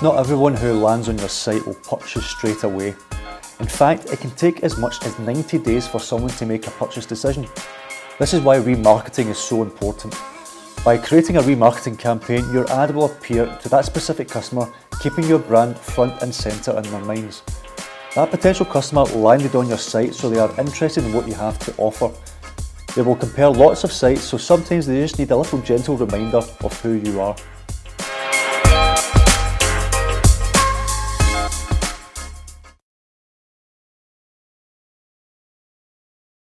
Not everyone who lands on your site will purchase straight away. In fact, it can take as much as 90 days for someone to make a purchase decision. This is why remarketing is so important. By creating a remarketing campaign, your ad will appear to that specific customer, keeping your brand front and centre in their minds. That potential customer landed on your site so they are interested in what you have to offer. They will compare lots of sites, so sometimes they just need a little gentle reminder of who you are.